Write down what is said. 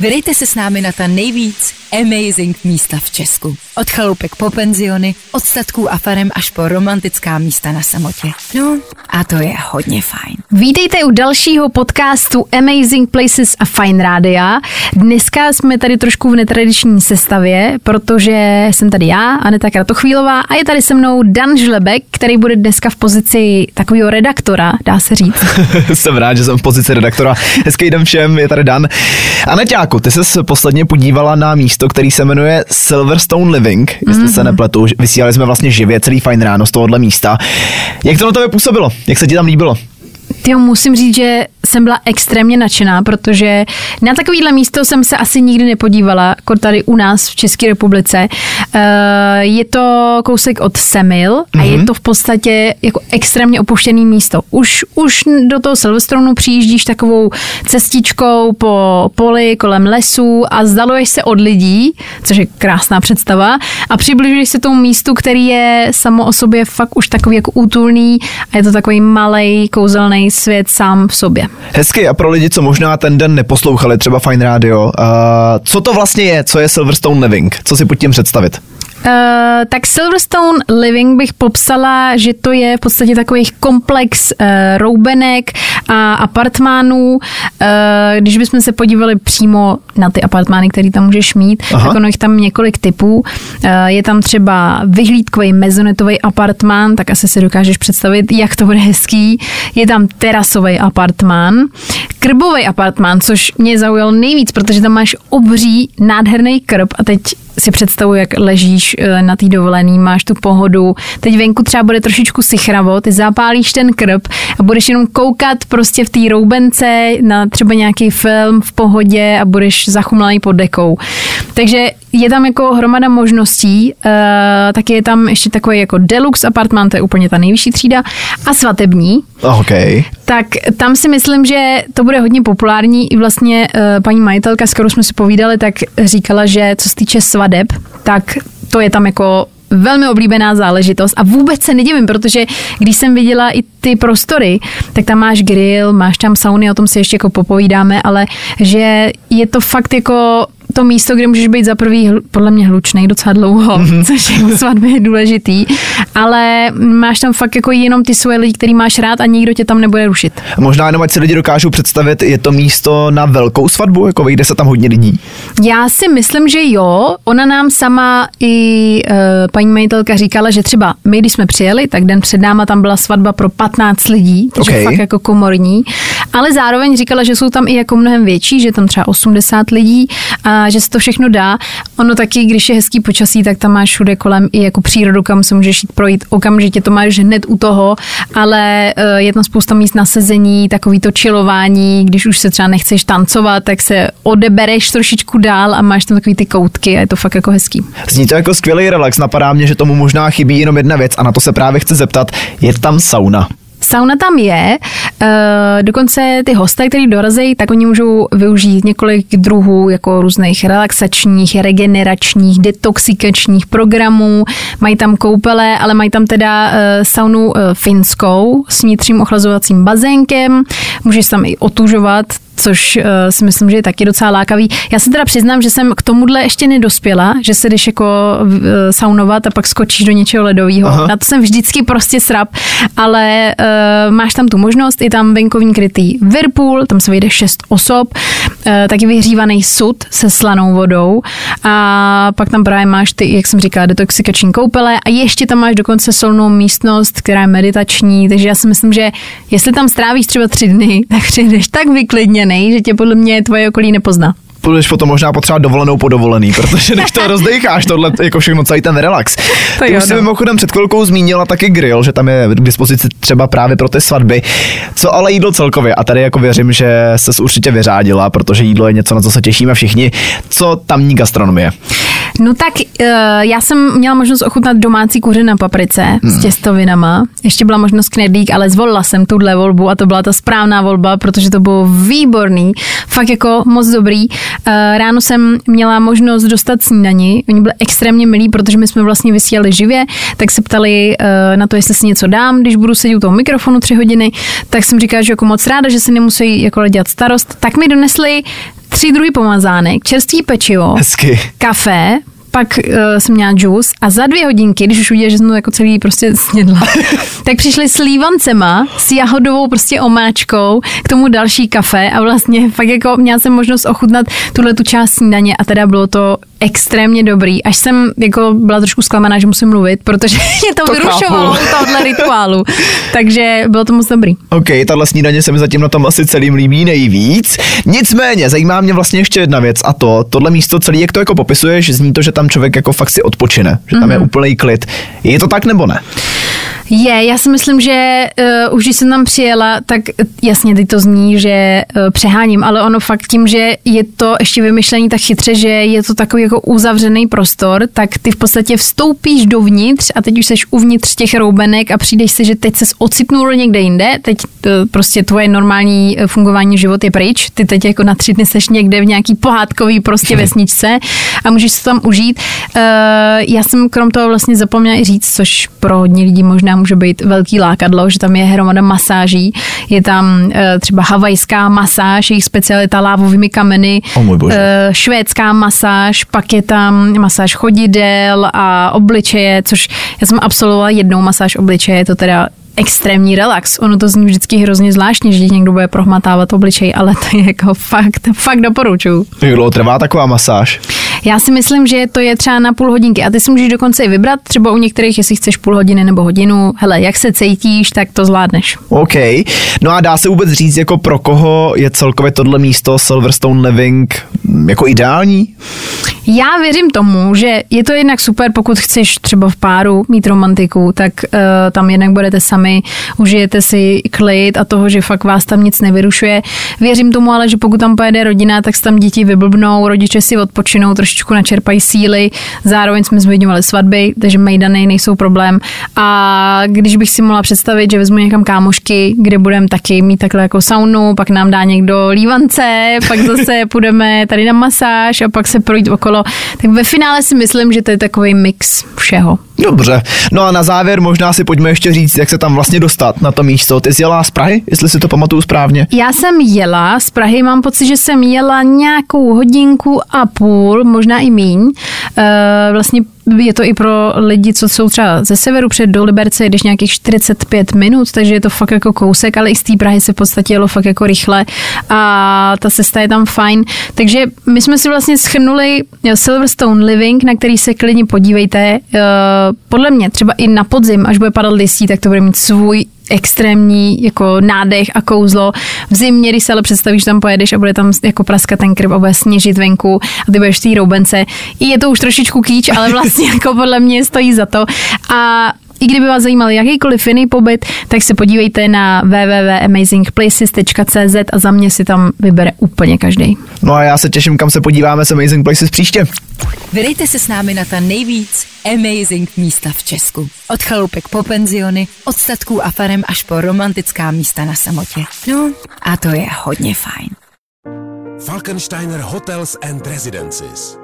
Vydejte se s námi na ta nejvíc amazing místa v Česku. Od chaloupek po penziony, od statků a farem až po romantická místa na samotě. No a to je hodně fajn. Vítejte u dalšího podcastu Amazing Places a Fine Rádia. Dneska jsme tady trošku v netradiční sestavě, protože jsem tady já, Aneta Kratochvílová, a je tady se mnou Dan Žlebek, který bude dneska v pozici takového redaktora, dá se říct. jsem rád, že jsem v pozici redaktora. Hezký den všem, je tady Dan. Aneťáku, ty jsi posledně podívala na místo, který se jmenuje Silverstone Living, jestli mm-hmm. se mhm. nepletu. Vysílali jsme vlastně živě celý fajn ráno z tohohle místa. Jak to na tebe působilo? Jak se ti tam líbilo? Ty musím říct, že jsem byla extrémně nadšená, protože na takovýhle místo jsem se asi nikdy nepodívala, jako tady u nás v České republice. Eh, je to kousek od Semil a mm-hmm. je mhm. to v podstatě jako extrémně opuštěný místo. Už, už do toho Silverstronu přijíždíš takovou cestičkou po poli kolem lesů a zdaluješ se od lidí, což je krásná představa, a přibližuješ se tomu místu, který je samo o sobě fakt už takový jako útulný a je to takový malý kouzelný svět sám v sobě. Hezky a pro lidi, co možná ten den neposlouchali třeba Fine Radio, uh, co to vlastně je, co je Silverstone Living, co si pod tím představit? Uh, tak Silverstone Living bych popsala, že to je v podstatě takový komplex uh, roubenek a apartmánů. Uh, když bychom se podívali přímo na ty apartmány, které tam můžeš mít, Aha. tak ono jich tam několik typů. Uh, je tam třeba vyhlídkový mezonetový apartmán, tak asi si dokážeš představit, jak to bude hezký. Je tam terasový apartmán, krbový apartmán, což mě zaujal nejvíc, protože tam máš obří, nádherný krb a teď si představuji, jak ležíš eh, na té dovolený, máš tu pohodu, teď venku třeba bude trošičku sichravo, ty zapálíš ten krb a budeš jenom koukat prostě v té roubence na třeba nějaký film v pohodě a budeš zachumlaný pod dekou. Takže je tam jako hromada možností, uh, taky je tam ještě takový jako deluxe apartment, to je úplně ta nejvyšší třída, a svatební. Okay. Tak tam si myslím, že to bude hodně populární. I vlastně uh, paní majitelka, s kterou jsme si povídali, tak říkala, že co se týče svadeb, tak to je tam jako velmi oblíbená záležitost a vůbec se nedivím, protože když jsem viděla i ty prostory, tak tam máš grill, máš tam sauny, o tom si ještě jako popovídáme, ale že je to fakt jako to místo, kde můžeš být za prvý podle mě hlučný docela dlouho, mm-hmm. což je u svatby důležitý, ale máš tam fakt jako jenom ty svoje lidi, který máš rád a nikdo tě tam nebude rušit. Možná jenom, ať si lidi dokážou představit, je to místo na velkou svatbu, jako vyjde se tam hodně lidí? Já si myslím, že jo. Ona nám sama i uh, paní majitelka říkala, že třeba my, když jsme přijeli, tak den před náma tam byla svatba pro 15 lidí, takže okay. fakt jako komorní, ale zároveň říkala, že jsou tam i jako mnohem větší, že tam třeba 80 lidí a že se to všechno dá. Ono taky, když je hezký počasí, tak tam máš všude kolem i jako přírodu, kam se můžeš jít projít okamžitě, to máš hned u toho, ale eh, je tam spousta míst na sezení, takový to čilování, když už se třeba nechceš tancovat, tak se odebereš trošičku dál a máš tam takový ty koutky a je to fakt jako hezký. Zní to jako skvělý relax, napadá mě, že tomu možná chybí jenom jedna věc a na to se právě chci zeptat, je tam sauna? Sauna tam je, eh, dokonce ty hosté, kteří dorazí, tak oni můžou využít několik druhů jako různých relaxačních, regeneračních, detoxikačních programů, mají tam koupele, ale mají tam teda eh, saunu eh, finskou s vnitřním ochlazovacím bazénkem, můžeš tam i otužovat, což uh, si myslím, že je taky docela lákavý. Já se teda přiznám, že jsem k tomuhle ještě nedospěla, že se jdeš jako uh, saunovat a pak skočíš do něčeho ledového. Na to jsem vždycky prostě srap, ale uh, máš tam tu možnost, je tam venkovní krytý Whirlpool, tam se vyjde šest osob, uh, taky vyhřívaný sud se slanou vodou a pak tam právě máš ty, jak jsem říkala, detoxikační koupele a ještě tam máš dokonce solnou místnost, která je meditační, takže já si myslím, že jestli tam strávíš třeba tři dny, tak přijdeš tak vyklidně uvolněný, že tě podle mě tvoje okolí nepozná budeš potom možná potřebovat dovolenou po dovolený, protože než to rozdecháš, tohle jako všechno celý ten relax. To Ty už no. mimochodem před chvilkou zmínila taky grill, že tam je k dispozici třeba právě pro ty svatby. Co ale jídlo celkově? A tady jako věřím, že se určitě vyřádila, protože jídlo je něco, na co se těšíme všichni. Co tamní gastronomie? No tak uh, já jsem měla možnost ochutnat domácí kuře na paprice hmm. s těstovinama. Ještě byla možnost knedlík, ale zvolila jsem tuhle volbu a to byla ta správná volba, protože to bylo výborný, fakt jako moc dobrý. Uh, ráno jsem měla možnost dostat snídani, oni byli extrémně milí, protože my jsme vlastně vysílali živě, tak se ptali uh, na to, jestli si něco dám, když budu sedět u toho mikrofonu tři hodiny, tak jsem říkala, že jako moc ráda, že se nemusí jako dělat starost, tak mi donesli tři druhy pomazánek, čerstvý pečivo, Hezky. kafe, pak uh, jsem měla džus a za dvě hodinky, když už udělala, že jsem to jako celý prostě snědla, tak přišli s lívancema, s jahodovou prostě omáčkou, k tomu další kafe a vlastně fakt jako měla jsem možnost ochutnat tuhle tu část snídaně a teda bylo to extrémně dobrý, až jsem jako byla trošku zklamaná, že musím mluvit, protože mě to, to vyrušovalo u tohohle rituálu. Takže bylo to moc dobrý. OK, tahle snídaně se mi zatím na tom asi celým líbí nejvíc. Nicméně, zajímá mě vlastně ještě jedna věc a to, tohle místo celý, jak to jako popisuješ, zní to, že tam člověk jako fakt si odpočine, že tam mm-hmm. je mhm. úplný klid. Je to tak nebo ne? Je, já si myslím, že uh, už když jsem tam přijela, tak jasně teď to zní, že uh, přeháním, ale ono fakt tím, že je to ještě vymyšlení tak chytře, že je to takový jako uzavřený prostor, tak ty v podstatě vstoupíš dovnitř a teď už seš uvnitř těch roubenek a přijdeš si, že teď ses ocitnul někde jinde, teď to, eh, prostě tvoje normální fungování život je pryč, ty teď jako na tři dny seš někde v nějaký pohádkový prostě vesničce a můžeš se tam užít. Uh, já jsem krom toho vlastně zapomněla i říct, což pro hodně lidí možná může být velký lákadlo, že tam je hromada masáží, je tam e, třeba havajská masáž, jejich specialita lávovými kameny, oh švédská masáž, pak je tam masáž chodidel a obličeje, což já jsem absolvovala jednou masáž obličeje, to teda extrémní relax. Ono to zní vždycky hrozně zvláštně, že někdo bude prohmatávat obličej, ale to je jako fakt, fakt doporučuju. Jak dlouho trvá taková masáž? Já si myslím, že to je třeba na půl hodinky a ty si můžeš dokonce i vybrat, třeba u některých, jestli chceš půl hodiny nebo hodinu. Hele, jak se cítíš, tak to zvládneš. OK. No a dá se vůbec říct, jako pro koho je celkově tohle místo Silverstone Living jako ideální? Já věřím tomu, že je to jednak super, pokud chceš třeba v páru mít romantiku, tak uh, tam jednak budete sami, užijete si klid a toho, že fakt vás tam nic nevyrušuje. Věřím tomu ale, že pokud tam pojede rodina, tak se tam děti vyblbnou, rodiče si odpočinou, trošičku načerpají síly, zároveň jsme zmiňovali svatby, takže mejdany nejsou problém. A když bych si mohla představit, že vezmu někam kámošky, kde budeme taky mít takhle jako saunu, pak nám dá někdo lívance, pak zase půjdeme tady na masáž a pak se projít okolo, tak ve finále si myslím, že to je takový mix všeho. Dobře. No a na závěr možná si pojďme ještě říct, jak se tam vlastně dostat na to místo. Ty jsi jela z Prahy, jestli si to pamatuju správně? Já jsem jela z Prahy, mám pocit, že jsem jela nějakou hodinku a půl, možná i míň. E, vlastně je to i pro lidi, co jsou třeba ze severu před do Liberce, když nějakých 45 minut, takže je to fakt jako kousek, ale i z té Prahy se v podstatě jelo fakt jako rychle a ta cesta je tam fajn. Takže my jsme si vlastně schrnuli Silverstone Living, na který se klidně podívejte. Eh, podle mě třeba i na podzim, až bude padat listí, tak to bude mít svůj extrémní jako nádech a kouzlo. V zimě, když se ale představíš, tam pojedeš a bude tam jako praskat ten krb a bude sněžit venku a ty budeš v té roubence. I je to už trošičku kýč, ale vlastně jako podle mě stojí za to. A i kdyby vás zajímal jakýkoliv jiný pobyt, tak se podívejte na www.amazingplaces.cz a za mě si tam vybere úplně každý. No a já se těším, kam se podíváme s Amazing Places příště. Vydejte se s námi na ta nejvíc amazing místa v Česku. Od chalupek po penziony, od statků a farem až po romantická místa na samotě. No a to je hodně fajn. Falkensteiner Hotels and Residences